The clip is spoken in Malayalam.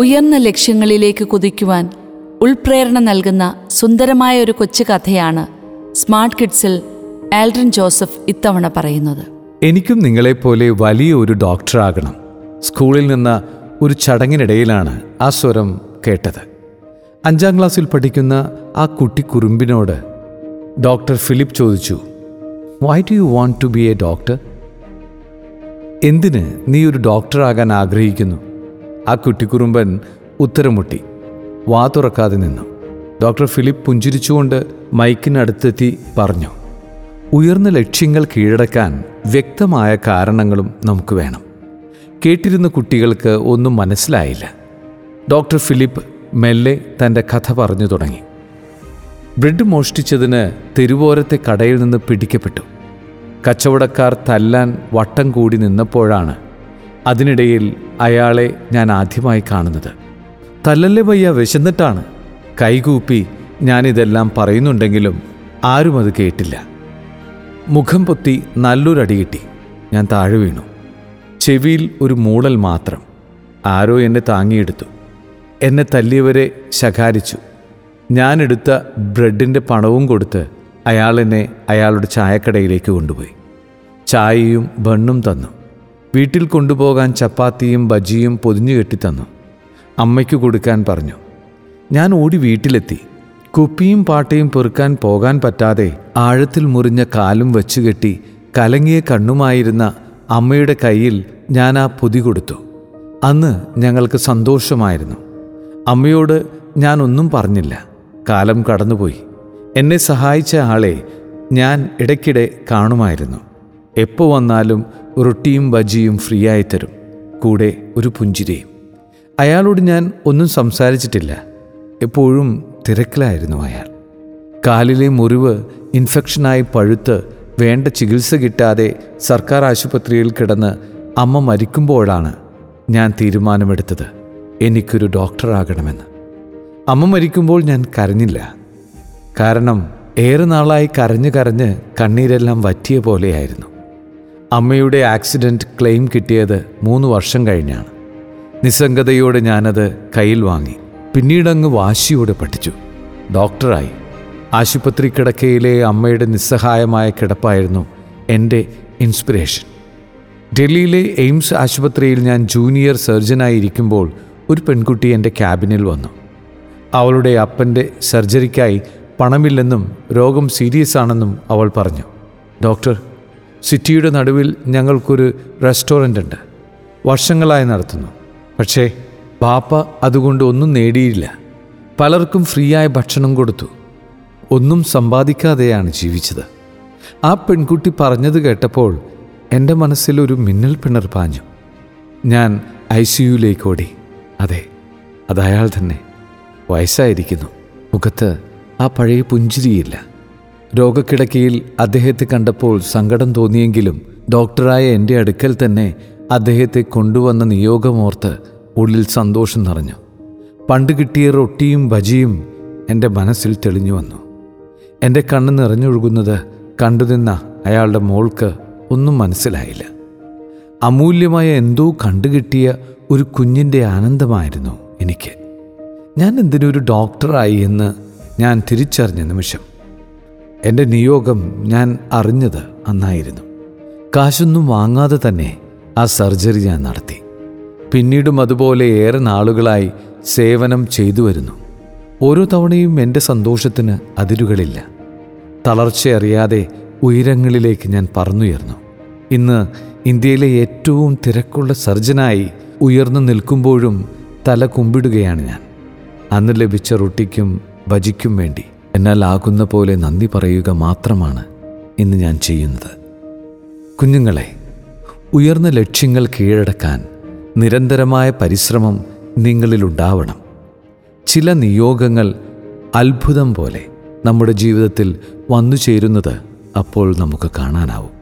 ഉയർന്ന ലക്ഷ്യങ്ങളിലേക്ക് കുതിക്കുവാൻ ഉൾപ്രേരണ നൽകുന്ന സുന്ദരമായ ഒരു കൊച്ചു കഥയാണ് സ്മാർട്ട് കിഡ്സിൽ ആൽഡ്രിൻ ജോസഫ് ഇത്തവണ പറയുന്നത്. എനിക്കും നിങ്ങളെപ്പോലെ വലിയ ഒരു ഡോക്ടറാകണം സ്കൂളിൽ നിന്ന് ഒരു ചടങ്ങിനിടയിലാണ് ആ സ്വരം കേട്ടത്. അഞ്ചാം ക്ലാസ്സിൽ പഠിക്കുന്ന ആ കുട്ടി കുറുമ്പിനോട് ഡോക്ടർ ഫിലിപ്പ് ചോദിച്ചു why do you want to be a doctor എന്തിന് നീ ഒരു ഡോക്ടറാകാൻ ആഗ്രഹിക്കുന്നു? ആ കുട്ടിക്കുറുമ്പൻ ഉത്തരമുട്ടി. വാ തുറക്കാതെ നിന്നു. ഡോക്ടർ ഫിലിപ്പ് പുഞ്ചിരിച്ചുകൊണ്ട് മൈക്കിനടുത്തെത്തി പറഞ്ഞു ഉയർന്ന ലക്ഷ്യങ്ങൾ കീഴടക്കാൻ വ്യക്തമായ കാരണങ്ങളും നമുക്ക് വേണം. കേട്ടിരുന്ന കുട്ടികൾക്ക് ഒന്നും മനസ്സിലായില്ല. ഡോക്ടർ ഫിലിപ്പ് മെല്ലെ തന്റെ കഥ പറഞ്ഞു തുടങ്ങി. ബ്രെഡ് മോഷ്ടിച്ചതിന് തെരുവോരത്തെ കടയിൽ നിന്ന് പിടിക്കപ്പെട്ടു. കച്ചവടക്കാർ തല്ലാൻ വട്ടം കൂടി നിന്നപ്പോഴാണ് അതിനിടയിൽ അയാളെ ഞാൻ ആദ്യമായി കാണുന്നത്. തല്ലല്ലേ വയ്യ വിശന്നിട്ടാണ്. കൈകൂപ്പി ഞാനിതെല്ലാം പറയുന്നുണ്ടെങ്കിലും ആരും അത് കേട്ടില്ല. മുഖം പൊത്തി നല്ലൊരടി കിട്ടി. ഞാൻ താഴെ വീണു. ചെവിയിൽ ഒരു മൂളൽ മാത്രം. ആരോ എന്നെ താങ്ങിയെടുത്തു. എന്നെ തല്ലിയവരെ ശകാരിച്ചു. ഞാനെടുത്ത ബ്രെഡിന്റെ പണവും കൊടുത്ത് അയാൾ എന്നെ അയാളുടെ ചായക്കടയിലേക്ക് കൊണ്ടുപോയി. ചായയും ബണ്ണും തന്നു. വീട്ടിൽ കൊണ്ടുപോകാൻ ചപ്പാത്തിയും ബജിയും പൊതിഞ്ഞു കെട്ടിത്തന്നു. അമ്മയ്ക്ക് കൊടുക്കാൻ പറഞ്ഞു. ഞാൻ ഓടി വീട്ടിലെത്തി. കുപ്പിയും പാട്ടയും പെറുക്കാൻ പോകാൻ പറ്റാതെ ആഴത്തിൽ മുറിഞ്ഞ കാലും വച്ചുകെട്ടി കലങ്ങിയ കണ്ണുമായിരുന്ന അമ്മയുടെ കയ്യിൽ ഞാൻ ആ പൊതി കൊടുത്തു. അന്ന് ഞങ്ങൾക്ക് സന്തോഷമായിരുന്നു. അമ്മയോട് ഞാൻ ഒന്നും പറഞ്ഞില്ല. കാലം കടന്നുപോയി. എന്നെ സഹായിച്ച ആളെ ഞാൻ ഇടയ്ക്കിടെ കാണുമായിരുന്നു. എപ്പോൾ വന്നാലും റൊട്ടിയും ബജിയും ഫ്രീ ആയി തരും കൂടെ ഒരു പുഞ്ചിരിയും. അയാളോട് ഞാൻ ഒന്നും സംസാരിച്ചിട്ടില്ല. എപ്പോഴും തിരക്കിലായിരുന്നു അയാൾ. കാലിലെ മുറിവ് ഇൻഫെക്ഷനായി പഴുത്ത് വേണ്ട ചികിത്സ കിട്ടാതെ സർക്കാർ ആശുപത്രിയിൽ കിടന്ന് അമ്മ മരിക്കുമ്പോഴാണ് ഞാൻ തീരുമാനമെടുത്തത്. എനിക്കൊരു ഡോക്ടറാകണമെന്ന്. അമ്മ മരിക്കുമ്പോൾ ഞാൻ കരഞ്ഞില്ല. കാരണം ഏറെ നാളായി കരഞ്ഞു കരഞ്ഞ് കണ്ണീരെല്ലാം വറ്റിയ പോലെയായിരുന്നു. അമ്മയുടെ ആക്സിഡന്റ് ക്ലെയിം കിട്ടിയത് മൂന്ന് വർഷം കഴിഞ്ഞാണ്. നിസ്സംഗതയോടെ ഞാനത് കയ്യിൽ വാങ്ങി. പിന്നീടങ്ങ് വാശിയോടെ പഠിച്ചു. ഡോക്ടറായി. ആശുപത്രി കിടക്കയിലെ അമ്മയുടെ നിസ്സഹായമായ കിടപ്പായിരുന്നു എന്റെ ഇൻസ്പിറേഷൻ. ഡൽഹിയിലെ എയിംസ് ആശുപത്രിയിൽ ഞാൻ ജൂനിയർ സർജനായി ഇരിക്കുമ്പോൾ ഒരു പെൺകുട്ടി എന്റെ ക്യാബിനിൽ വന്നു. അവളുടെ അപ്പന്റെ സർജറിക്കായി പണമില്ലെന്നും രോഗം സീരിയസ് ആണെന്നും അവൾ പറഞ്ഞു. ഡോക്ടർ സിറ്റിയുടെ നടുവിൽ ഞങ്ങൾക്കൊരു റെസ്റ്റോറന്റ് ഉണ്ട് വർഷങ്ങളായി നടത്തുന്നു. പക്ഷേ പാപ്പ അതുകൊണ്ട് ഒന്നും നേടിയില്ല. പലർക്കും ഫ്രീ ആയ ഭക്ഷണം കൊടുത്തു. ഒന്നും സമ്പാദിക്കാതെയാണ് ജീവിച്ചത്. ആ പെൺകുട്ടി പറഞ്ഞത് കേട്ടപ്പോൾ എന്റെ മനസ്സിലൊരു മിന്നൽ പിണർ പാഞ്ഞു. ഞാൻ ഐ സിയുയിലേക്ക് ഓടി. അതെ അത് അയാൾ തന്നെ. വയസ്സായിരിക്കുന്നു. മുഖത്ത് ആ പഴയ പുഞ്ചിരിയില്ല. രോഗക്കിടക്കയിൽ അദ്ദേഹത്തെ കണ്ടപ്പോൾ സങ്കടം തോന്നിയെങ്കിലും ഡോക്ടറായ എന്റെ അടുക്കൽ തന്നെ അദ്ദേഹത്തെ കൊണ്ടുവന്ന നിയോഗമോർത്ത് ഉള്ളിൽ സന്തോഷം നിറഞ്ഞു. പണ്ട് കിട്ടിയ റൊട്ടിയും ഭജിയും എന്റെ മനസ്സിൽ തെളിഞ്ഞു വന്നു. എന്റെ കണ്ണ് നിറഞ്ഞൊഴുകുന്നത് കണ്ടുനിന്ന അയാളുടെ മോൾക്ക് ഒന്നും മനസ്സിലായില്ല. അമൂല്യമായ എന്തോ കണ്ടുകിട്ടിയ ഒരു കുഞ്ഞിന്റെ ആനന്ദമായിരുന്നു എനിക്ക്. ഞാൻ എന്തിനൊരു ഡോക്ടറായി എന്ന് ഞാൻ തിരിച്ചറിഞ്ഞ നിമിഷം എന്റെ നിയോഗം ഞാൻ അറിഞ്ഞത് അന്നായിരുന്നു. കാശൊന്നും വാങ്ങാതെ തന്നെ ആ സർജറി ഞാൻ നടത്തി. പിന്നീടും അതുപോലെ ഏറെ നാളുകളായി സേവനം ചെയ്തു വരുന്നു. ഓരോ തവണയും എന്റെ സന്തോഷത്തിന് അതിരുകളില്ല. തളർച്ചയറിയാതെ ഉയരങ്ങളിലേക്ക് ഞാൻ പറന്നുയർന്നു. ഇന്ന് ഇന്ത്യയിലെ ഏറ്റവും തിരക്കുള്ള സർജനായി ഉയർന്നു നിൽക്കുമ്പോഴും തല കുമ്പിടുകയാണ് ഞാൻ. അന്ന് ലഭിച്ച റൊട്ടിക്കും ഭജിക്കും വേണ്ടി എന്നാൽ ആകുന്ന പോലെ നന്ദി പറയുക മാത്രമാണ് ഇന്ന് ഞാൻ ചെയ്യുന്നത്. കുഞ്ഞുങ്ങളെ ഉയർന്ന ലക്ഷ്യങ്ങൾ കീഴടക്കാൻ നിരന്തരമായ പരിശ്രമം നിങ്ങളിലുണ്ടാവണം ചില നിയോഗങ്ങൾ അത്ഭുതം പോലെ നമ്മുടെ ജീവിതത്തിൽ വന്നു ചേരുന്നത് അപ്പോൾ നമുക്ക് കാണാനാവും.